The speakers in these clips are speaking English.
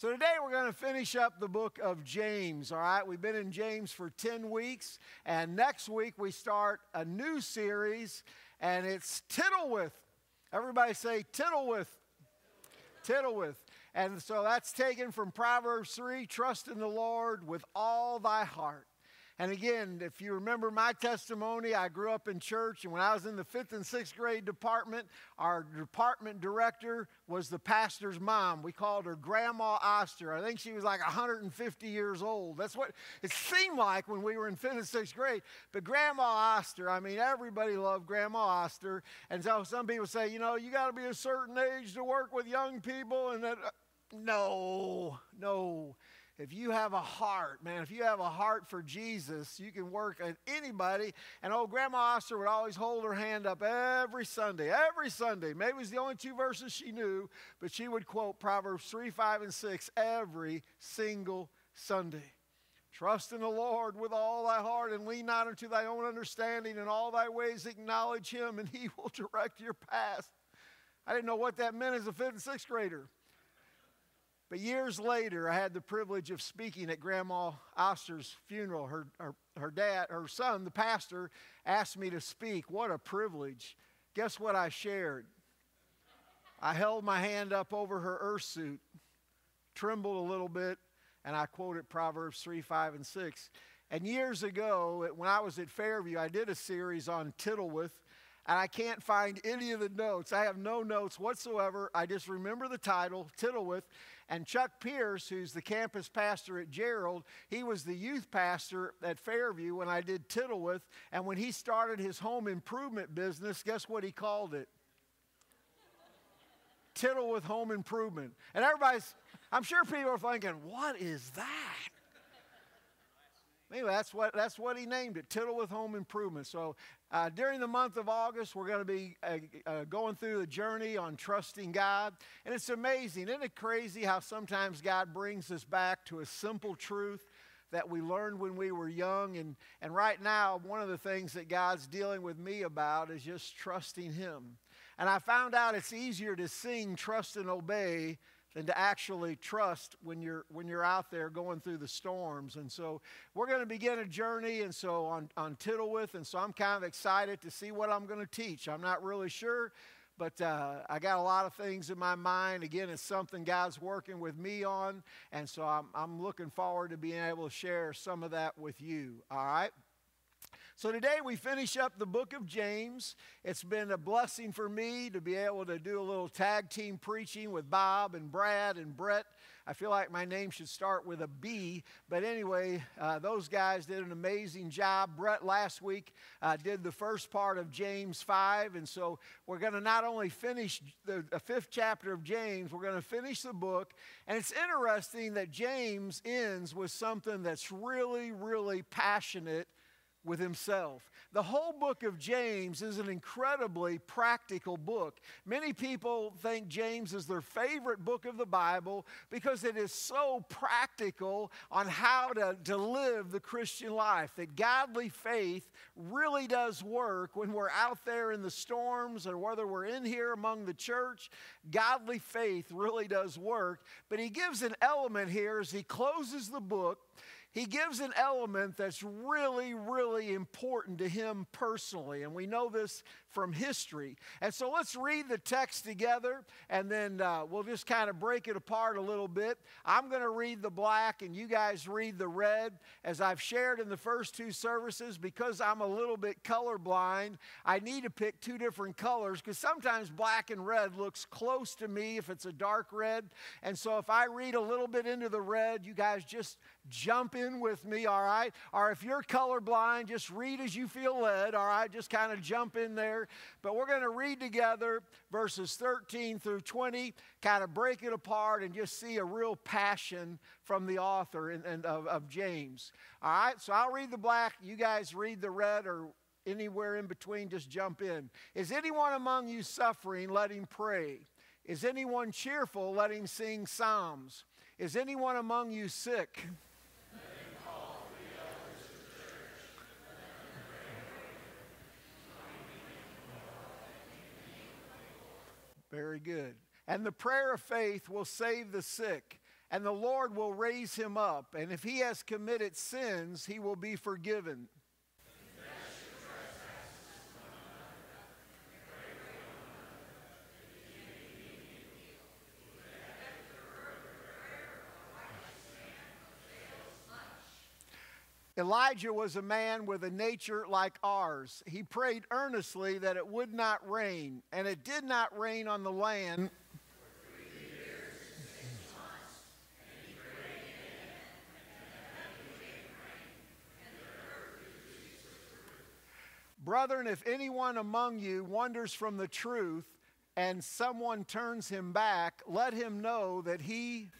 So today we're going to finish up the book of James, all right? We've been in James for 10 weeks, and next week we start a new series, and it's Tittlewith. Everybody say Tittlewith. Tittlewith. And so that's taken from Proverbs 3 Trust in the Lord with all thy heart. And again, if you remember my testimony, I grew up in church, and when I was in the fifth and sixth grade department, our department director was the pastor's mom. We called her Grandma Oster. I think she was like 150 years old. That's what it seemed like when we were in fifth and sixth grade. But Grandma Oster, I mean, everybody loved Grandma Oster. And so some people say, you know, you got to be a certain age to work with young people, and that. Uh, no, no if you have a heart, man, if you have a heart for Jesus, you can work at anybody. And old Grandma Oster would always hold her hand up every Sunday, every Sunday. Maybe it was the only two verses she knew, but she would quote Proverbs 3, 5, and 6 every single Sunday. Trust in the Lord with all thy heart and lean not unto thy own understanding. In all thy ways acknowledge him, and he will direct your path. I didn't know what that meant as a fifth and sixth grader. But years later, I had the privilege of speaking at Grandma Oster's funeral. Her, her, her dad, her son, the pastor, asked me to speak. What a privilege. Guess what I shared? I held my hand up over her earth suit, trembled a little bit, and I quoted Proverbs 3, 5, and 6. And years ago, when I was at Fairview, I did a series on Tittlewith, and I can't find any of the notes. I have no notes whatsoever. I just remember the title, Tittlewith, and Chuck Pierce, who's the campus pastor at Gerald, he was the youth pastor at Fairview when I did Tittlewith. And when he started his home improvement business, guess what he called it? Tittlewith Home Improvement. And everybody's, I'm sure people are thinking, what is that? Anyway, that's what, that's what he named it, Tittlewith Home Improvement. So uh, during the month of August, we're going to be uh, uh, going through the journey on trusting God. And it's amazing. Isn't it crazy how sometimes God brings us back to a simple truth that we learned when we were young? And, and right now, one of the things that God's dealing with me about is just trusting Him. And I found out it's easier to sing Trust and Obey than to actually trust when you're when you're out there going through the storms. And so we're going to begin a journey and so on on Tittlewith and so I'm kind of excited to see what I'm going to teach. I'm not really sure, but uh, I got a lot of things in my mind. Again, it's something God's working with me on, and so I'm I'm looking forward to being able to share some of that with you. All right. So today we finish up the book of James. It's been a blessing for me to be able to do a little tag team preaching with Bob and Brad and Brett. I feel like my name should start with a B, but anyway, uh, those guys did an amazing job. Brett last week uh, did the first part of James 5, and so we're going to not only finish the, the fifth chapter of James, we're going to finish the book. And it's interesting that James ends with something that's really, really passionate with himself. The whole book of James is an incredibly practical book. Many people think James is their favorite book of the Bible because it is so practical on how to, to live the Christian life. That godly faith really does work when we're out there in the storms or whether we're in here among the church. Godly faith really does work. But he gives an element here as he closes the book he gives an element that's really, really important to him personally. And we know this from history. And so let's read the text together and then uh, we'll just kind of break it apart a little bit. I'm going to read the black and you guys read the red. As I've shared in the first two services, because I'm a little bit colorblind, I need to pick two different colors because sometimes black and red looks close to me if it's a dark red. And so if I read a little bit into the red, you guys just jump in with me, all right? Or if you're colorblind, just read as you feel led, all right? Just kind of jump in there But we're going to read together verses 13 through 20, kind of break it apart and just see a real passion from the author and, in, of, of James. All right, so I'll read the black, you guys read the red or anywhere in between, just jump in. Is anyone among you suffering? Let him pray. Is anyone cheerful? Let him sing psalms. Is anyone among you sick? Very good. And the prayer of faith will save the sick, and the Lord will raise him up. And if he has committed sins, he will be forgiven. Elijah was a man with a nature like ours. He prayed earnestly that it would not rain, and it did not rain on the land. Brethren, if anyone among you wanders from the truth and someone turns him back, let him know that he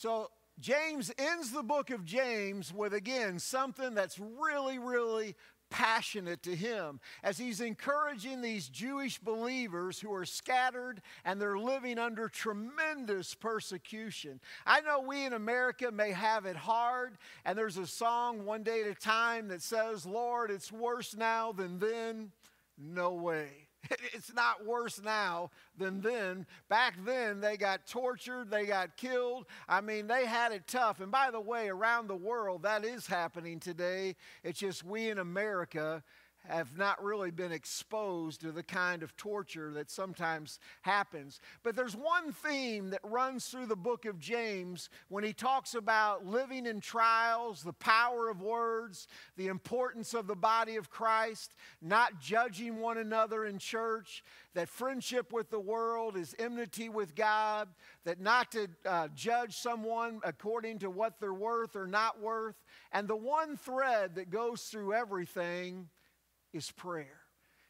So James ends the book of James with, again, something that's really, really passionate to him as he's encouraging these Jewish believers who are scattered and they're living under tremendous persecution. I know we in America may have it hard, and there's a song, One Day at a Time, that says, Lord, it's worse now than then. No way. It's not worse now than then. Back then, they got tortured, they got killed. I mean, they had it tough. And by the way, around the world, that is happening today. It's just we in America have not really been exposed to the kind of torture that sometimes happens. But there's one theme that runs through the book of James when he talks about living in trials, the power of words, the importance of the body of Christ, not judging one another in church, that friendship with the world is enmity with God, that not to uh, judge someone according to what they're worth or not worth. And the one thread that goes through everything is prayer.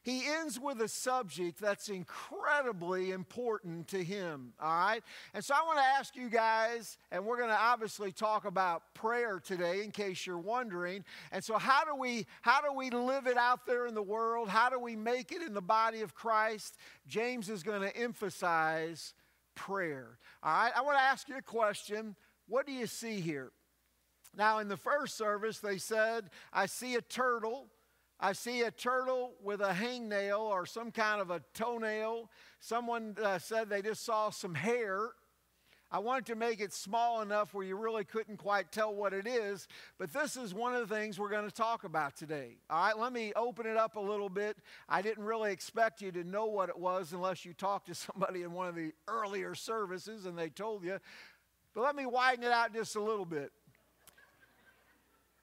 He ends with a subject that's incredibly important to him, all right? And so I want to ask you guys, and we're going to obviously talk about prayer today in case you're wondering. And so how do we how do we live it out there in the world? How do we make it in the body of Christ? James is going to emphasize prayer. All right? I want to ask you a question. What do you see here? Now in the first service they said, I see a turtle I see a turtle with a hangnail or some kind of a toenail. Someone uh, said they just saw some hair. I wanted to make it small enough where you really couldn't quite tell what it is, but this is one of the things we're going to talk about today. All right, let me open it up a little bit. I didn't really expect you to know what it was unless you talked to somebody in one of the earlier services and they told you. But let me widen it out just a little bit.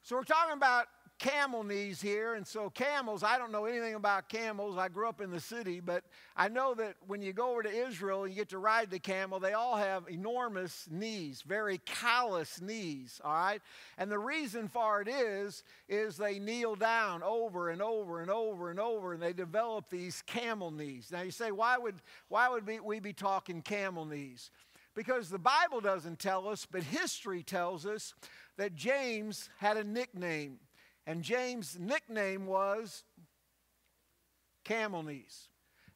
So, we're talking about camel knees here. And so, camels, I don't know anything about camels. I grew up in the city, but I know that when you go over to Israel and you get to ride the camel, they all have enormous knees, very callous knees, all right? And the reason for it is, is they kneel down over and over and over and over, and they develop these camel knees. Now, you say, why would, why would we be talking camel knees? Because the Bible doesn't tell us, but history tells us that James had a nickname. And James' nickname was Camel Knees.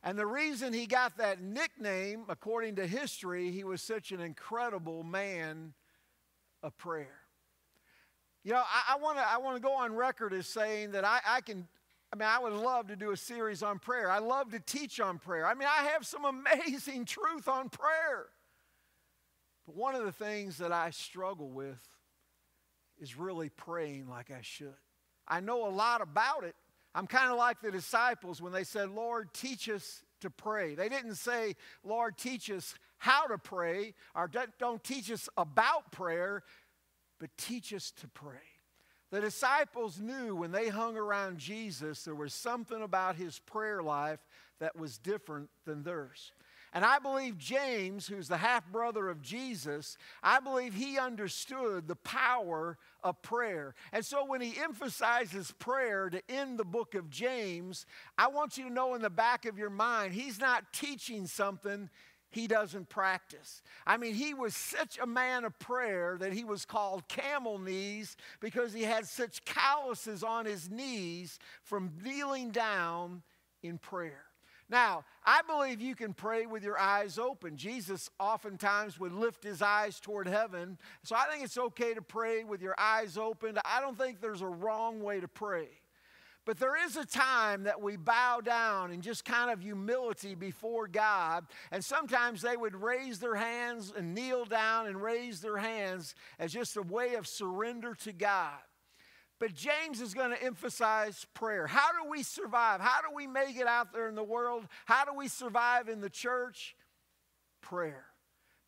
And the reason he got that nickname, according to history, he was such an incredible man of prayer. You know, I, I want to go on record as saying that I, I can, I mean, I would love to do a series on prayer. I love to teach on prayer. I mean, I have some amazing truth on prayer. But one of the things that I struggle with is really praying like I should. I know a lot about it. I'm kind of like the disciples when they said, Lord, teach us to pray. They didn't say, Lord, teach us how to pray, or don't teach us about prayer, but teach us to pray. The disciples knew when they hung around Jesus, there was something about his prayer life that was different than theirs. And I believe James, who's the half brother of Jesus, I believe he understood the power of prayer. And so when he emphasizes prayer to end the book of James, I want you to know in the back of your mind, he's not teaching something he doesn't practice. I mean, he was such a man of prayer that he was called camel knees because he had such calluses on his knees from kneeling down in prayer. Now, I believe you can pray with your eyes open. Jesus oftentimes would lift his eyes toward heaven. So I think it's okay to pray with your eyes open. I don't think there's a wrong way to pray. But there is a time that we bow down in just kind of humility before God. And sometimes they would raise their hands and kneel down and raise their hands as just a way of surrender to God. But James is going to emphasize prayer. How do we survive? How do we make it out there in the world? How do we survive in the church? Prayer.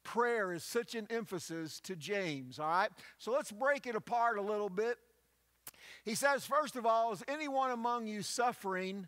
Prayer is such an emphasis to James, all right? So let's break it apart a little bit. He says, first of all, is anyone among you suffering?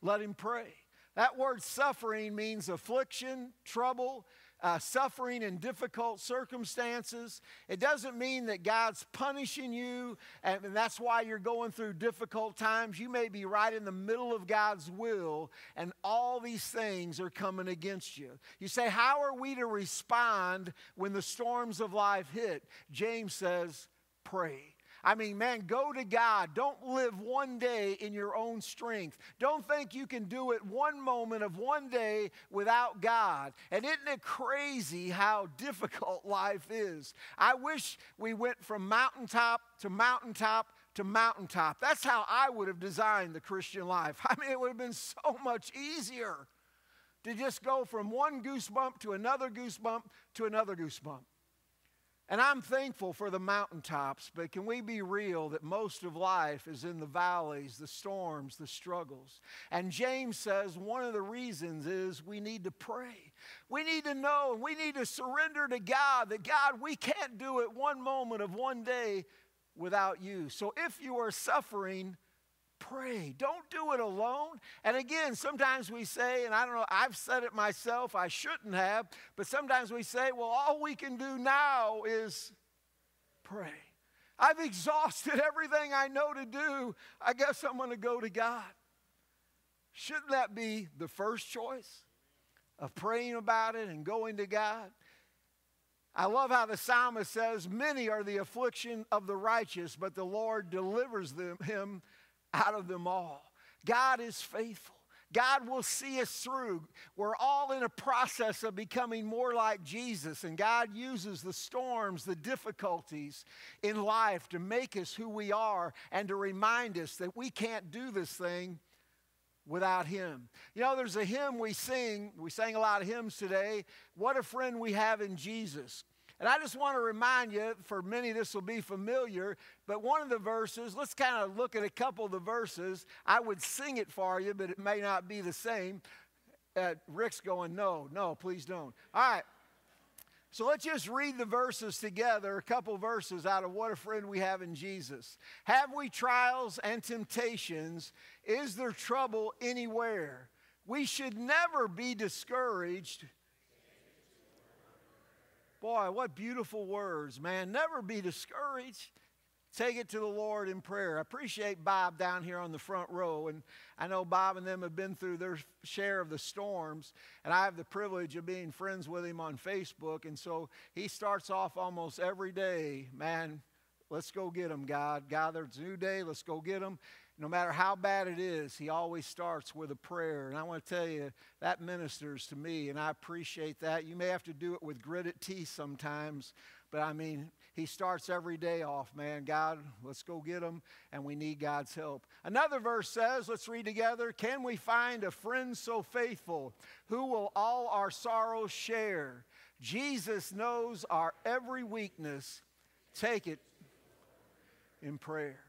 Let him pray. That word suffering means affliction, trouble, uh, suffering in difficult circumstances. It doesn't mean that God's punishing you and, and that's why you're going through difficult times. You may be right in the middle of God's will and all these things are coming against you. You say, How are we to respond when the storms of life hit? James says, Pray. I mean, man, go to God. Don't live one day in your own strength. Don't think you can do it one moment of one day without God. And isn't it crazy how difficult life is? I wish we went from mountaintop to mountaintop to mountaintop. That's how I would have designed the Christian life. I mean, it would have been so much easier to just go from one goosebump to another goosebump to another goosebump. And I'm thankful for the mountaintops, but can we be real that most of life is in the valleys, the storms, the struggles? And James says one of the reasons is we need to pray. We need to know and we need to surrender to God that God, we can't do it one moment of one day without you. So if you are suffering, pray. Don't do it alone. And again, sometimes we say, and I don't know, I've said it myself, I shouldn't have, but sometimes we say, well, all we can do now is pray. I've exhausted everything I know to do. I guess I'm going to go to God. Shouldn't that be the first choice of praying about it and going to God? I love how the psalmist says, Many are the affliction of the righteous, but the Lord delivers them, him out of them all. God is faithful. God will see us through. We're all in a process of becoming more like Jesus, and God uses the storms, the difficulties in life to make us who we are and to remind us that we can't do this thing without Him. You know, there's a hymn we sing, we sang a lot of hymns today. What a friend we have in Jesus. And I just want to remind you, for many this will be familiar, but one of the verses, let's kind of look at a couple of the verses. I would sing it for you, but it may not be the same. Uh, Rick's going, no, no, please don't. All right. So let's just read the verses together, a couple verses out of What a Friend We Have in Jesus. Have we trials and temptations? Is there trouble anywhere? We should never be discouraged Boy, what beautiful words, man. Never be discouraged. Take it to the Lord in prayer. I appreciate Bob down here on the front row. And I know Bob and them have been through their share of the storms. And I have the privilege of being friends with him on Facebook. And so he starts off almost every day, man, let's go get them, God. God, there's a new day. Let's go get them no matter how bad it is, he always starts with a prayer. And I want to tell you, that ministers to me, and I appreciate that. You may have to do it with gritted teeth sometimes, but I mean, he starts every day off, man. God, let's go get him, and we need God's help. Another verse says, let's read together Can we find a friend so faithful who will all our sorrows share? Jesus knows our every weakness. Take it in prayer.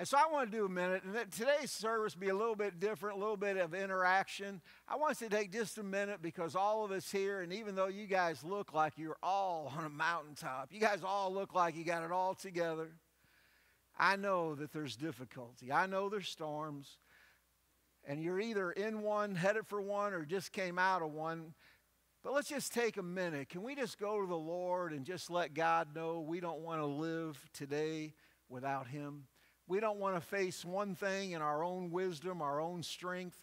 And so I want to do a minute, and today's service be a little bit different, a little bit of interaction. I want to take just a minute because all of us here, and even though you guys look like you're all on a mountaintop, you guys all look like you got it all together. I know that there's difficulty. I know there's storms, and you're either in one, headed for one, or just came out of one. But let's just take a minute. Can we just go to the Lord and just let God know we don't want to live today without Him? We don't want to face one thing in our own wisdom, our own strength,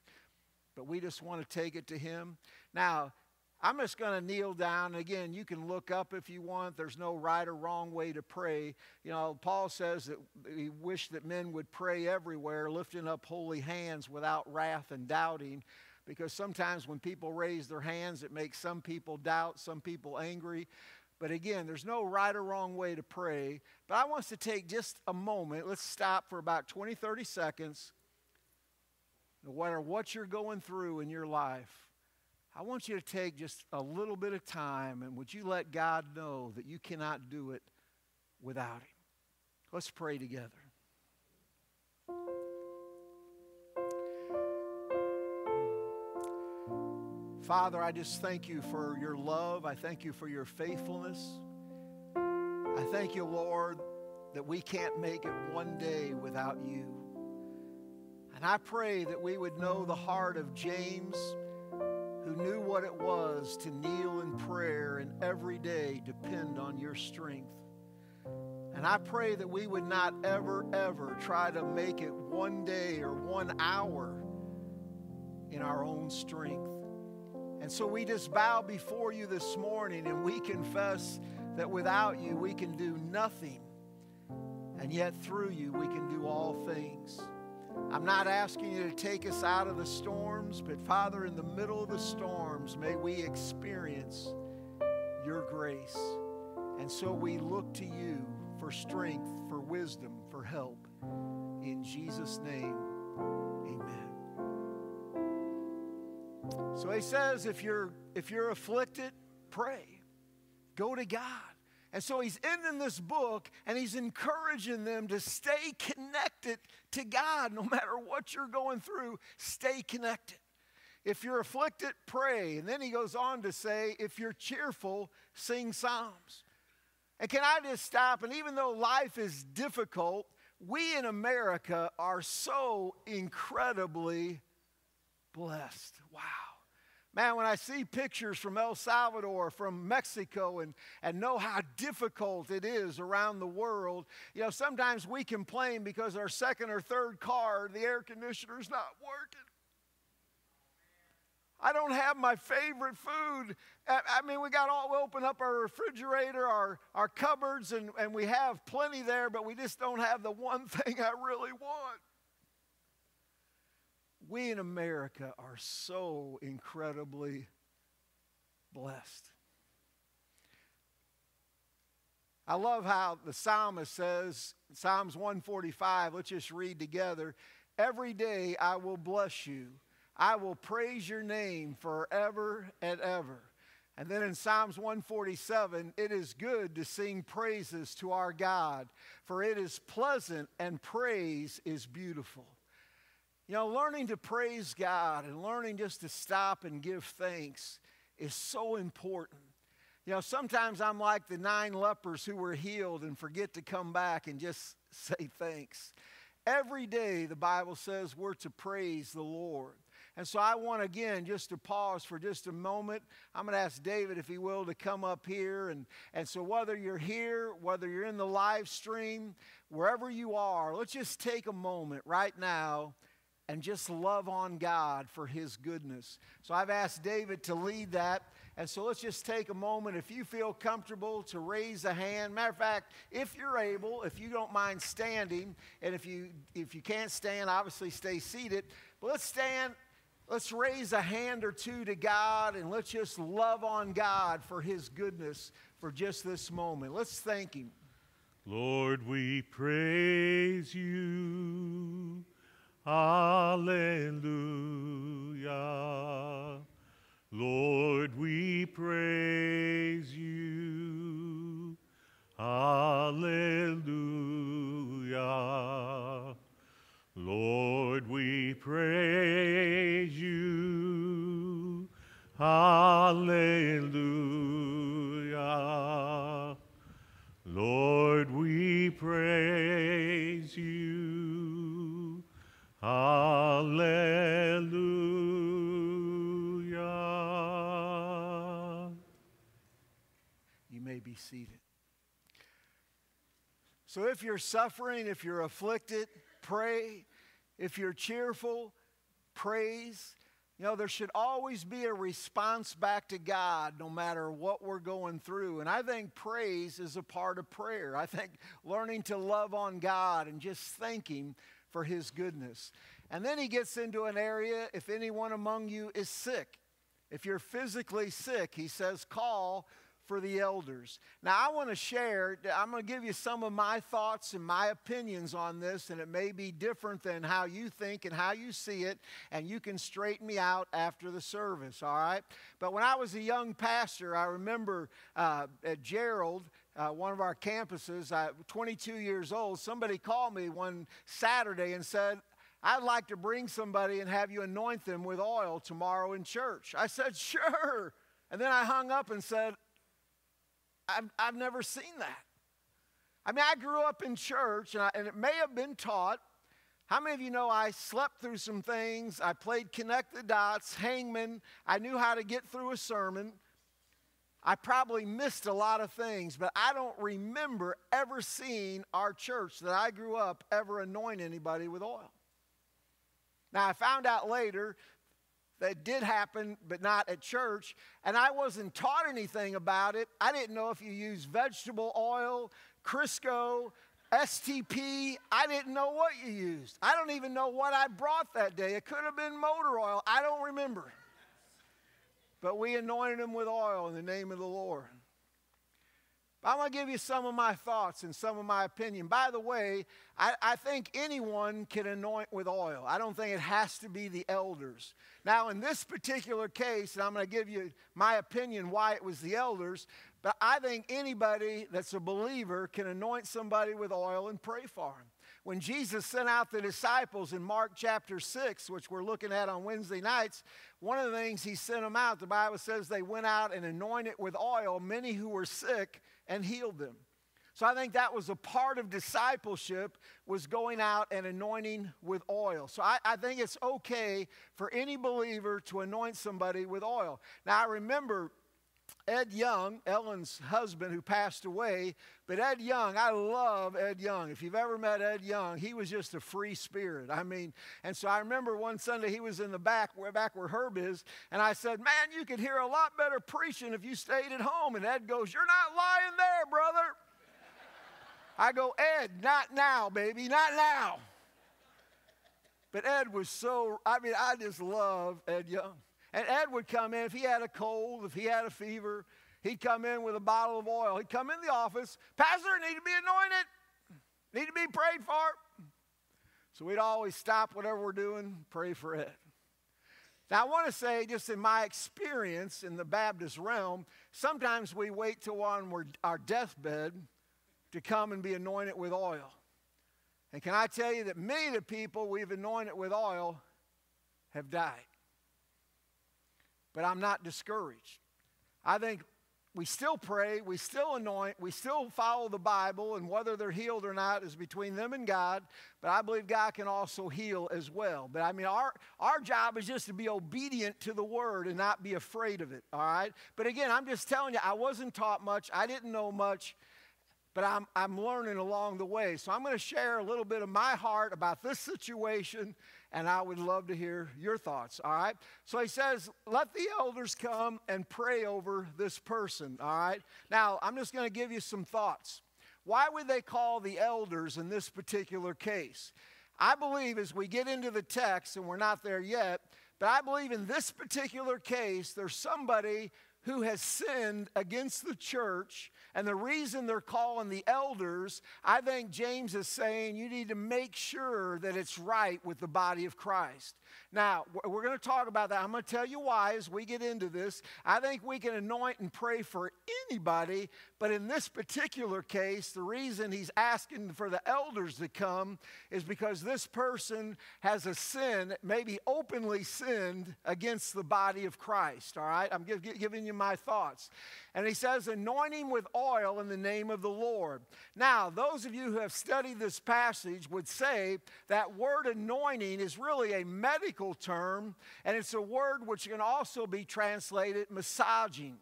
but we just want to take it to Him. Now, I'm just going to kneel down. Again, you can look up if you want. There's no right or wrong way to pray. You know, Paul says that he wished that men would pray everywhere, lifting up holy hands without wrath and doubting. Because sometimes when people raise their hands, it makes some people doubt, some people angry. But again, there's no right or wrong way to pray. But I want us to take just a moment. Let's stop for about 20, 30 seconds. no matter what you're going through in your life, I want you to take just a little bit of time and would you let God know that you cannot do it without Him? Let's pray together. Father, I just thank you for your love. I thank you for your faithfulness. I thank you, Lord, that we can't make it one day without you. And I pray that we would know the heart of James, who knew what it was to kneel in prayer and every day depend on your strength. And I pray that we would not ever, ever try to make it one day or one hour in our own strength. And so we just bow before you this morning and we confess that without you we can do nothing. And yet through you we can do all things. I'm not asking you to take us out of the storms, but Father, in the middle of the storms, may we experience your grace. And so we look to you for strength, for wisdom, for help. In Jesus' name, amen. So he says, if you're, if you're afflicted, pray. Go to God. And so he's ending this book and he's encouraging them to stay connected to God no matter what you're going through. Stay connected. If you're afflicted, pray. And then he goes on to say, if you're cheerful, sing psalms. And can I just stop? And even though life is difficult, we in America are so incredibly blessed. Wow. Man, when I see pictures from El Salvador, from Mexico, and, and know how difficult it is around the world, you know, sometimes we complain because our second or third car, the air conditioner's not working. I don't have my favorite food. I mean, we got all, we open up our refrigerator, our, our cupboards, and, and we have plenty there, but we just don't have the one thing I really want we in America are so incredibly blessed. I love how the psalmist says, Psalms 145, let's just read together. Every day I will bless you. I will praise your name forever and ever. And then in Psalms 147, it is good to sing praises to our God, for it is pleasant and praise is beautiful. You know, learning to praise God and learning just to stop and give thanks is so important. You know, sometimes I'm like the nine lepers who were healed and forget to come back and just say thanks. Every day, the Bible says we're to praise the Lord. And so I want again just to pause for just a moment. I'm going to ask David, if he will, to come up here. And, and so whether you're here, whether you're in the live stream, wherever you are, let's just take a moment right now and just love on God for His goodness. So I've asked David to lead that. And so let's just take a moment. If you feel comfortable to raise a hand, matter of fact, if you're able, if you don't mind standing, and if you if you can't stand, obviously stay seated. But let's stand. Let's raise a hand or two to God and let's just love on God for His goodness for just this moment. Let's thank Him. Lord, we praise you. Hallelujah. Lord, we if you're suffering, if you're afflicted, pray. If you're cheerful, praise. You know, there should always be a response back to God no matter what we're going through. And I think praise is a part of prayer. I think learning to love on God and just thanking for his goodness. And then he gets into an area if anyone among you is sick. If you're physically sick, he says, call for the elders. Now, I want to share, I'm going to give you some of my thoughts and my opinions on this, and it may be different than how you think and how you see it, and you can straighten me out after the service, all right? But when I was a young pastor, I remember uh, at Gerald, uh, one of our campuses, uh, 22 years old, somebody called me one Saturday and said, I'd like to bring somebody and have you anoint them with oil tomorrow in church. I said, Sure. And then I hung up and said, I've, I've never seen that. I mean, I grew up in church and, I, and it may have been taught. How many of you know I slept through some things? I played connect the dots, hangman. I knew how to get through a sermon. I probably missed a lot of things, but I don't remember ever seeing our church that I grew up ever anoint anybody with oil. Now, I found out later that did happen, but not at church. And I wasn't taught anything about it. I didn't know if you use vegetable oil, Crisco, STP. I didn't know what you used. I don't even know what I brought that day. It could have been motor oil. I don't remember. But we anointed him with oil in the name of the Lord. I want to give you some of my thoughts and some of my opinion. By the way, I, I, think anyone can anoint with oil. I don't think it has to be the elders. Now, in this particular case, and I'm going to give you my opinion why it was the elders, but I think anybody that's a believer can anoint somebody with oil and pray for them. When Jesus sent out the disciples in Mark chapter 6, which we're looking at on Wednesday nights, one of the things he sent them out, the Bible says they went out and anointed with oil many who were sick and healed them. So I think that was a part of discipleship was going out and anointing with oil. So I, I, think it's okay for any believer to anoint somebody with oil. Now I remember Ed Young, Ellen's husband who passed away, but Ed Young, I love Ed Young. If you've ever met Ed Young, he was just a free spirit. I mean, and so I remember one Sunday he was in the back, where back where Herb is, and I said, Man, you could hear a lot better preaching if you stayed at home. And Ed goes, You're not lying there, brother. I go, Ed, not now, baby, not now. But Ed was so, I mean, I just love Ed Young. And Ed would come in if he had a cold, if he had a fever, he'd come in with a bottle of oil. He'd come in the office, Pastor, need to be anointed, need to be prayed for. So we'd always stop whatever we're doing, pray for Ed. Now, I want to say, just in my experience in the Baptist realm, sometimes we wait till on our deathbed to come and be anointed with oil. And can I tell you that many of the people we've anointed with oil have died. But I'm not discouraged. I think we still pray, we still anoint, we still follow the Bible, and whether they're healed or not is between them and God. But I believe God can also heal as well. But I mean, our, our job is just to be obedient to the word and not be afraid of it, all right? But again, I'm just telling you, I wasn't taught much, I didn't know much but I'm, I'm learning along the way. So I'm going to share a little bit of my heart about this situation, and I would love to hear your thoughts, all right? So he says, Let the elders come and pray over this person, all right? Now, I'm just going to give you some thoughts. Why would they call the elders in this particular case? I believe as we get into the text, and we're not there yet, but I believe in this particular case, there's somebody who has sinned against the church and the reason they're calling the elders, I think James is saying you need to make sure that it's right with the body of Christ. Now, we're going to talk about that. I'm going to tell you why as we get into this. I think we can anoint and pray for anybody, but in this particular case, the reason he's asking for the elders to come is because this person has a sin, maybe openly sinned against the body of Christ. All right? I'm giving you my thoughts. And he says, anointing with oil in the name of the Lord. Now, those of you who have studied this passage would say that word anointing is really a medical term, and it's a word which can also be translated massaging.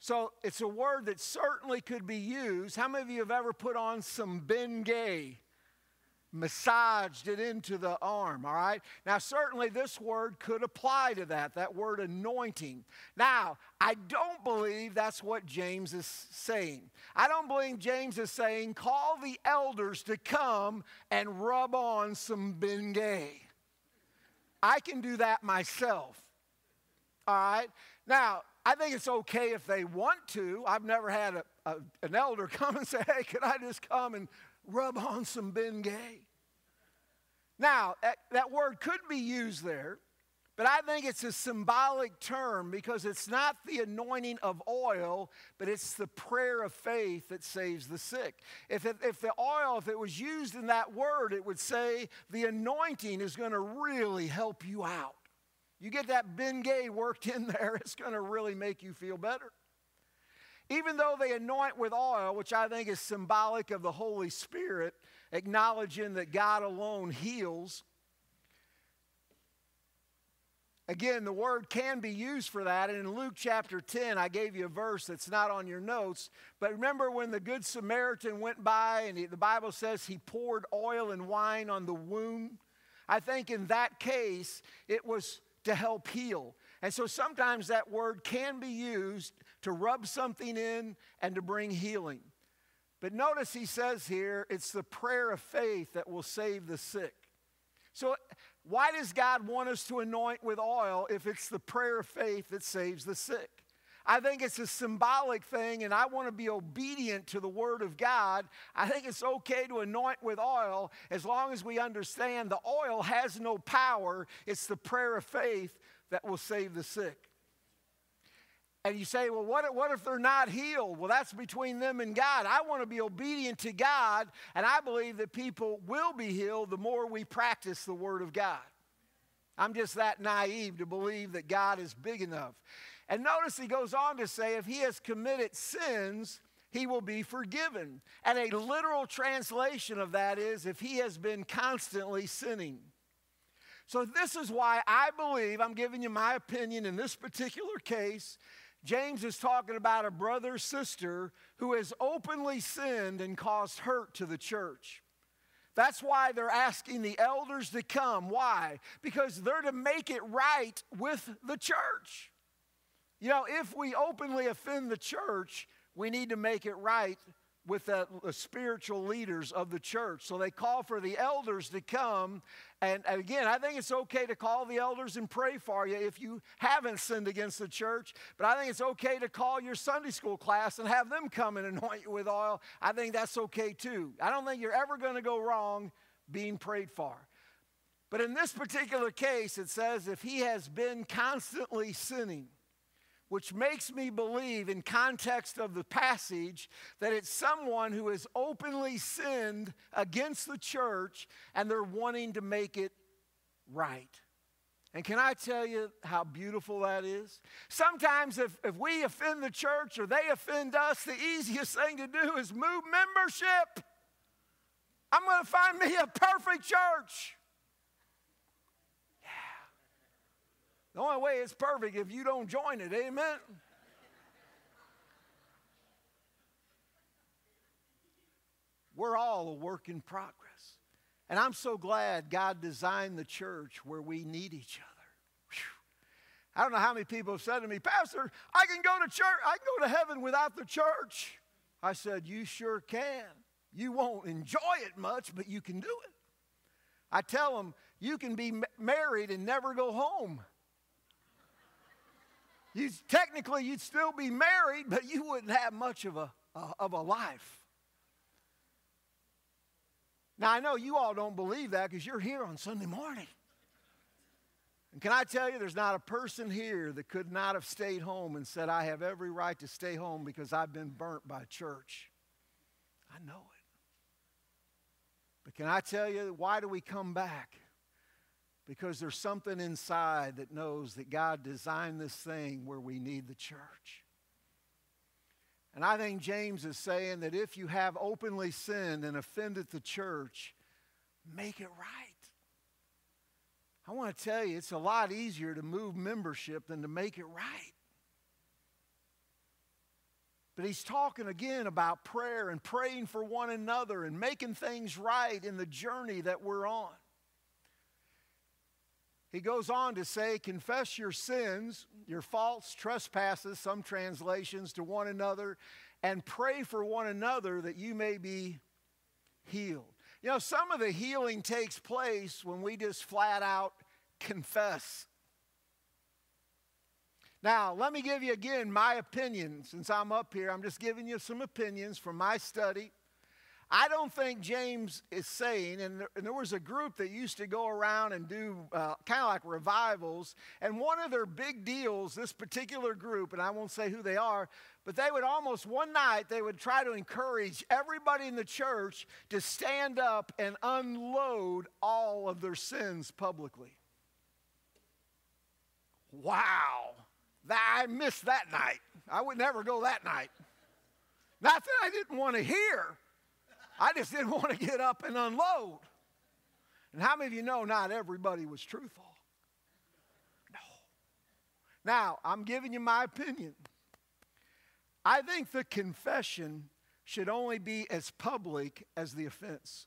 So it's a word that certainly could be used. How many of you have ever put on some Bengay? Massaged it into the arm, all right? Now, certainly this word could apply to that, that word anointing. Now, I don't believe that's what James is saying. I don't believe James is saying, call the elders to come and rub on some Bengay. I can do that myself, all right? Now, I think it's okay if they want to. I've never had a, a, an elder come and say, hey, can I just come and rub on some Bengay? Now, that, that word could be used there, but I think it's a symbolic term because it's not the anointing of oil, but it's the prayer of faith that saves the sick. If, it, if the oil, if it was used in that word, it would say the anointing is going to really help you out. You get that Bengay worked in there, it's going to really make you feel better. Even though they anoint with oil, which I think is symbolic of the Holy Spirit, acknowledging that God alone heals. Again, the word can be used for that. And in Luke chapter 10, I gave you a verse that's not on your notes. But remember when the Good Samaritan went by and he, the Bible says he poured oil and wine on the wound? I think in that case, it was to help heal. And so sometimes that word can be used to rub something in and to bring healing. But notice he says here, it's the prayer of faith that will save the sick. So, why does God want us to anoint with oil if it's the prayer of faith that saves the sick? I think it's a symbolic thing, and I want to be obedient to the Word of God. I think it's okay to anoint with oil as long as we understand the oil has no power. It's the prayer of faith that will save the sick. And you say, well, what, what if they're not healed? Well, that's between them and God. I want to be obedient to God, and I believe that people will be healed the more we practice the Word of God. I'm just that naive to believe that God is big enough. And notice he goes on to say, if he has committed sins, he will be forgiven. And a literal translation of that is, if he has been constantly sinning. So, this is why I believe, I'm giving you my opinion in this particular case, James is talking about a brother sister who has openly sinned and caused hurt to the church. That's why they're asking the elders to come. Why? Because they're to make it right with the church. You know, if we openly offend the church, we need to make it right with the, spiritual leaders of the church. So they call for the elders to come. And, again, I think it's okay to call the elders and pray for you if you haven't sinned against the church. But I think it's okay to call your Sunday school class and have them come and anoint you with oil. I think that's okay too. I don't think you're ever going to go wrong being prayed for. But in this particular case, it says if he has been constantly sinning, which makes me believe, in context of the passage, that it's someone who has openly sinned against the church and they're wanting to make it right. And can I tell you how beautiful that is? Sometimes, if, if we offend the church or they offend us, the easiest thing to do is move membership. I'm going to find me a perfect church. The only way it's perfect if you don't join it. Amen. We're all a work in progress. And I'm so glad God designed the church where we need each other. Whew. I don't know how many people have said to me, Pastor, I can go to church, I can go to heaven without the church. I said, You sure can. You won't enjoy it much, but you can do it. I tell them, You can be married and never go home. You, technically, you'd still be married, but you wouldn't have much of a, uh, of a life. Now, I know you all don't believe that because you're here on Sunday morning. And can I tell you, there's not a person here that could not have stayed home and said, I have every right to stay home because I've been burnt by church. I know it. But can I tell you, why do we come back? Because there's something inside that knows that God designed this thing where we need the church. And I think James is saying that if you have openly sinned and offended the church, make it right. I want to tell you, it's a lot easier to move membership than to make it right. But he's talking again about prayer and praying for one another and making things right in the journey that we're on. He goes on to say, Confess your sins, your faults, trespasses, some translations, to one another, and pray for one another that you may be healed. You know, some of the healing takes place when we just flat out confess. Now, let me give you again my opinion. Since I'm up here, I'm just giving you some opinions from my study. I don't think James is saying, and there, and there was a group that used to go around and do uh, kind of like revivals, and one of their big deals, this particular group, and I won't say who they are, but they would almost one night, they would try to encourage everybody in the church to stand up and unload all of their sins publicly. Wow. I missed that night. I would never go that night. Not that I didn't want to hear, I just didn't want to get up and unload. And how many of you know not everybody was truthful? No. Now, I'm giving you my opinion. I think the confession should only be as public as the offense.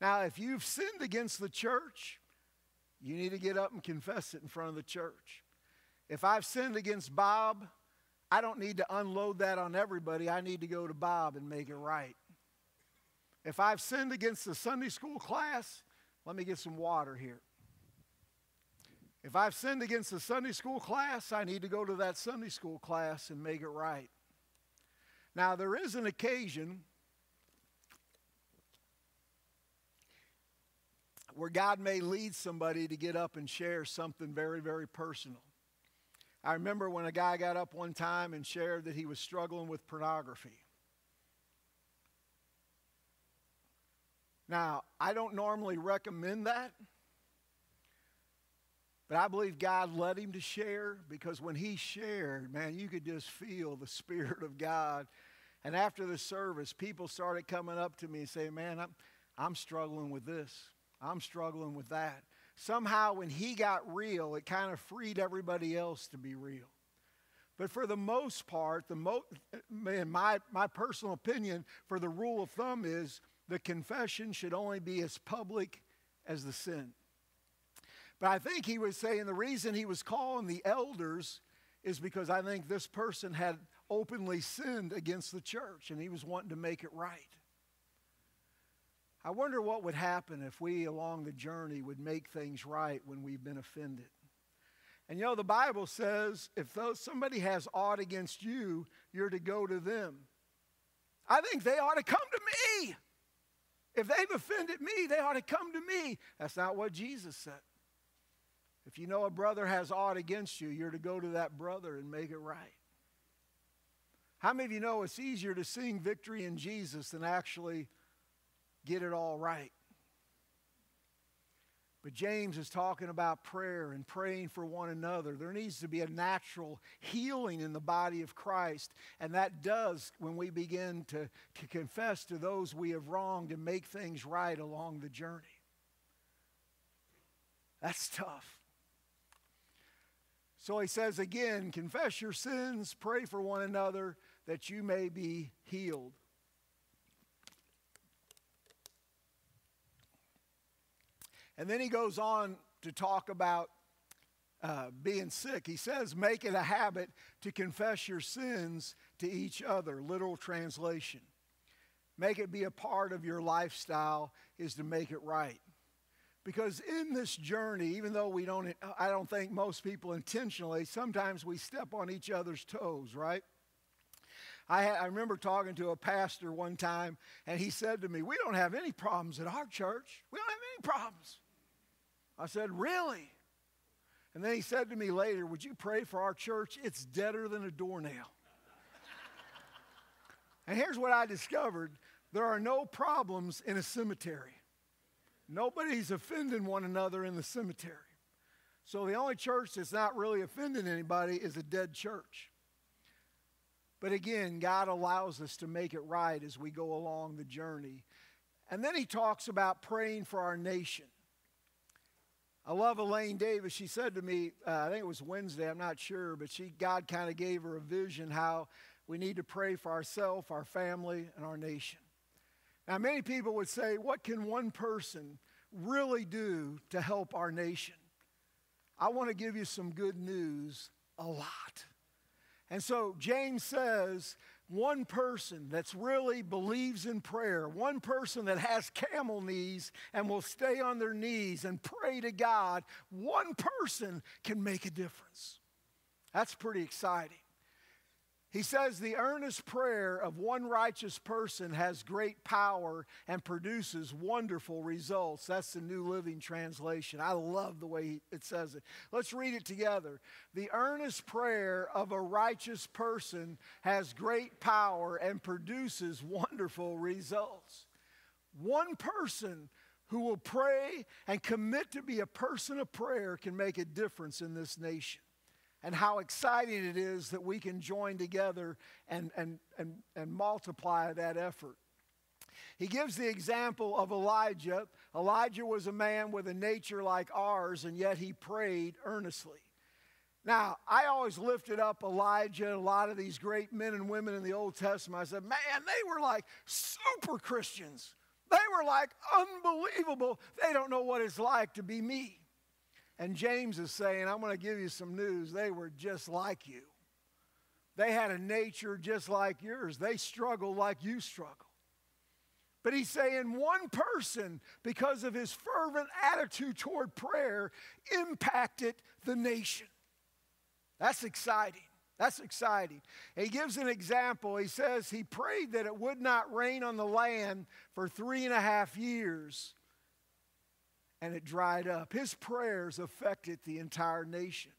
Now, if you've sinned against the church, you need to get up and confess it in front of the church. If I've sinned against Bob, I don't need to unload that on everybody. I need to go to Bob and make it right. If I've sinned against the Sunday school class, let me get some water here. If I've sinned against the Sunday school class, I need to go to that Sunday school class and make it right. Now, there is an occasion where God may lead somebody to get up and share something very, very personal. I remember when a guy got up one time and shared that he was struggling with pornography. Now, I don't normally recommend that, but I believe God led him to share because when he shared, man, you could just feel the Spirit of God. And after the service, people started coming up to me and saying, Man, I'm, I'm struggling with this, I'm struggling with that. Somehow, when he got real, it kind of freed everybody else to be real. But for the most part, the mo- man, my, my personal opinion for the rule of thumb is the confession should only be as public as the sin. But I think he was saying the reason he was calling the elders is because I think this person had openly sinned against the church and he was wanting to make it right. I wonder what would happen if we, along the journey, would make things right when we've been offended. And you know, the Bible says if those, somebody has aught against you, you're to go to them. I think they ought to come to me. If they've offended me, they ought to come to me. That's not what Jesus said. If you know a brother has aught against you, you're to go to that brother and make it right. How many of you know it's easier to sing victory in Jesus than actually get it all right? But James is talking about prayer and praying for one another. There needs to be a natural healing in the body of Christ. And that does when we begin to, to confess to those we have wronged and make things right along the journey. That's tough. So he says again confess your sins, pray for one another that you may be healed. And then he goes on to talk about uh, being sick. He says, make it a habit to confess your sins to each other. Literal translation. Make it be a part of your lifestyle is to make it right. Because in this journey, even though we don't, I don't think most people intentionally, sometimes we step on each other's toes, right? I, had, I remember talking to a pastor one time, and he said to me, We don't have any problems at our church. We don't have any problems. I said, Really? And then he said to me later, Would you pray for our church? It's deader than a doornail. and here's what I discovered there are no problems in a cemetery. Nobody's offending one another in the cemetery. So the only church that's not really offending anybody is a dead church. But again, God allows us to make it right as we go along the journey. And then he talks about praying for our nation. I love Elaine Davis. She said to me, uh, I think it was Wednesday, I'm not sure, but she God kind of gave her a vision how we need to pray for ourselves, our family, and our nation. Now, many people would say, What can one person really do to help our nation? I want to give you some good news a lot. And so James says one person that's really believes in prayer, one person that has camel knees and will stay on their knees and pray to God, one person can make a difference. That's pretty exciting. He says the earnest prayer of one righteous person has great power and produces wonderful results. That's the New Living Translation. I love the way it says it. Let's read it together. The earnest prayer of a righteous person has great power and produces wonderful results. One person who will pray and commit to be a person of prayer can make a difference in this nation and how exciting it is that we can join together and, and, and, and multiply that effort. He gives the example of Elijah. Elijah was a man with a nature like ours, and yet he prayed earnestly. Now, I always lifted up Elijah and a lot of these great men and women in the Old Testament. I said, man, they were like super Christians. They were like unbelievable. They don't know what it's like to be me. And James is saying, I'm going to give you some news. They were just like you. They had a nature just like yours. They struggled like you struggle. But he's saying one person, because of his fervent attitude toward prayer, impacted the nation. That's exciting. That's exciting. He gives an example. He says he prayed that it would not rain on the land for three and a half years and it dried up. His prayers affected the entire nation.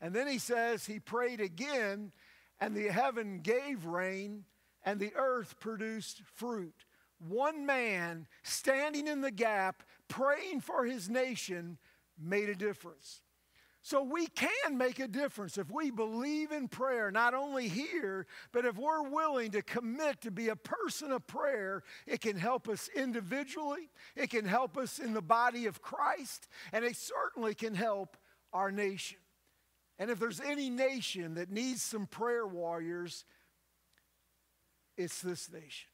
And then he says he prayed again, and the heaven gave rain, and the earth produced fruit. One man standing in the gap, praying for his nation, made a difference. So we can make a difference if we believe in prayer, not only here, but if we're willing to commit to be a person of prayer, it can help us individually, it can help us in the body of Christ, and it certainly can help our nation. And if there's any nation that needs some prayer warriors, it's this nation.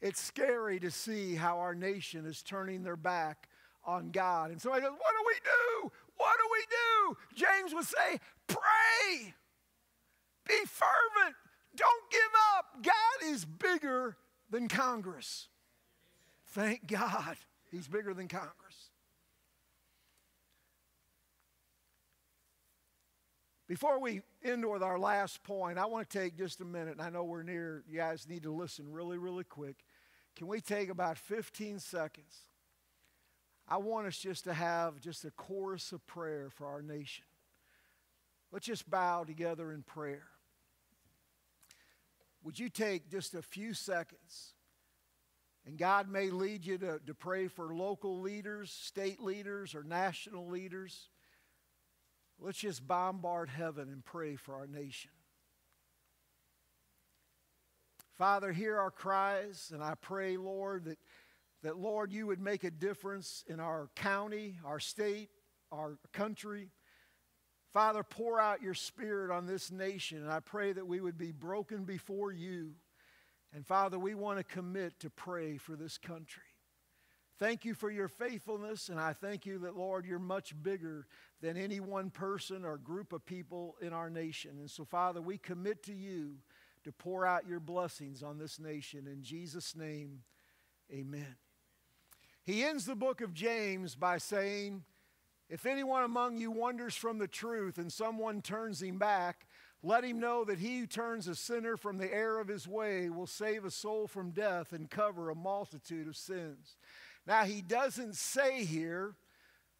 It's scary to see how our nation is turning their back on God. And so I go, what do we do? What do we do? James would say, pray, be fervent, don't give up. God is bigger than Congress. Thank God, He's bigger than Congress. Before we end with our last point, I want to take just a minute, and I know we're near, you guys need to listen really, really quick. Can we take about 15 seconds? I want us just to have just a chorus of prayer for our nation. Let's just bow together in prayer. Would you take just a few seconds? And God may lead you to, to pray for local leaders, state leaders, or national leaders. Let's just bombard heaven and pray for our nation. Father, hear our cries, and I pray, Lord, that that, Lord, you would make a difference in our county, our state, our country. Father, pour out your spirit on this nation, and I pray that we would be broken before you. And Father, we want to commit to pray for this country. Thank you for your faithfulness, and I thank you that, Lord, you're much bigger than any one person or group of people in our nation. And so, Father, we commit to you to pour out your blessings on this nation. In Jesus' name, amen. He ends the book of James by saying, If anyone among you wanders from the truth and someone turns him back, let him know that he who turns a sinner from the error of his way will save a soul from death and cover a multitude of sins. Now, he doesn't say here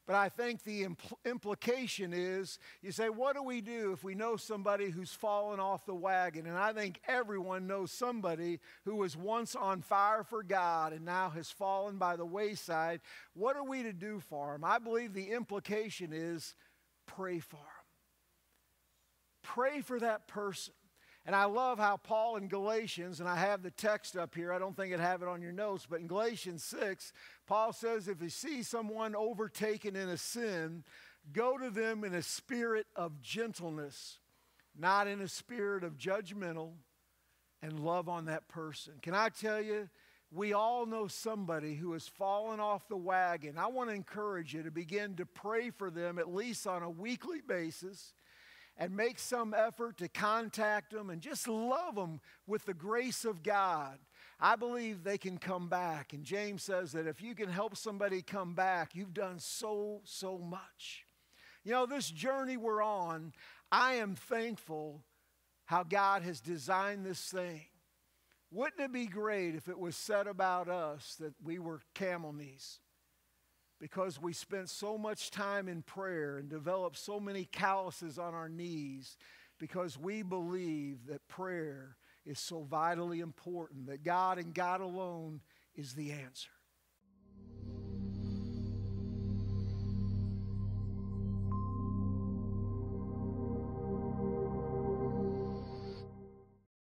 but I think the impl- implication is you say, what do we do if we know somebody who's fallen off the wagon? And I think everyone knows somebody who was once on fire for God and now has fallen by the wayside. What are we to do for them? I believe the implication is pray for them. Pray for that person. And I love how Paul in Galatians, and I have the text up here, I don't think I'd have it on your notes, but in Galatians 6, Paul says, if you see someone overtaken in a sin, go to them in a spirit of gentleness, not in a spirit of judgmental, and love on that person. Can I tell you, we all know somebody who has fallen off the wagon. I want to encourage you to begin to pray for them at least on a weekly basis and make some effort to contact them and just love them with the grace of God. I believe they can come back. And James says that if you can help somebody come back, you've done so, so much. You know, this journey we're on, I am thankful how God has designed this thing. Wouldn't it be great if it was said about us that we were camel knees? Because we spent so much time in prayer and developed so many calluses on our knees because we believe that prayer is so vitally important, that God and God alone is the answer.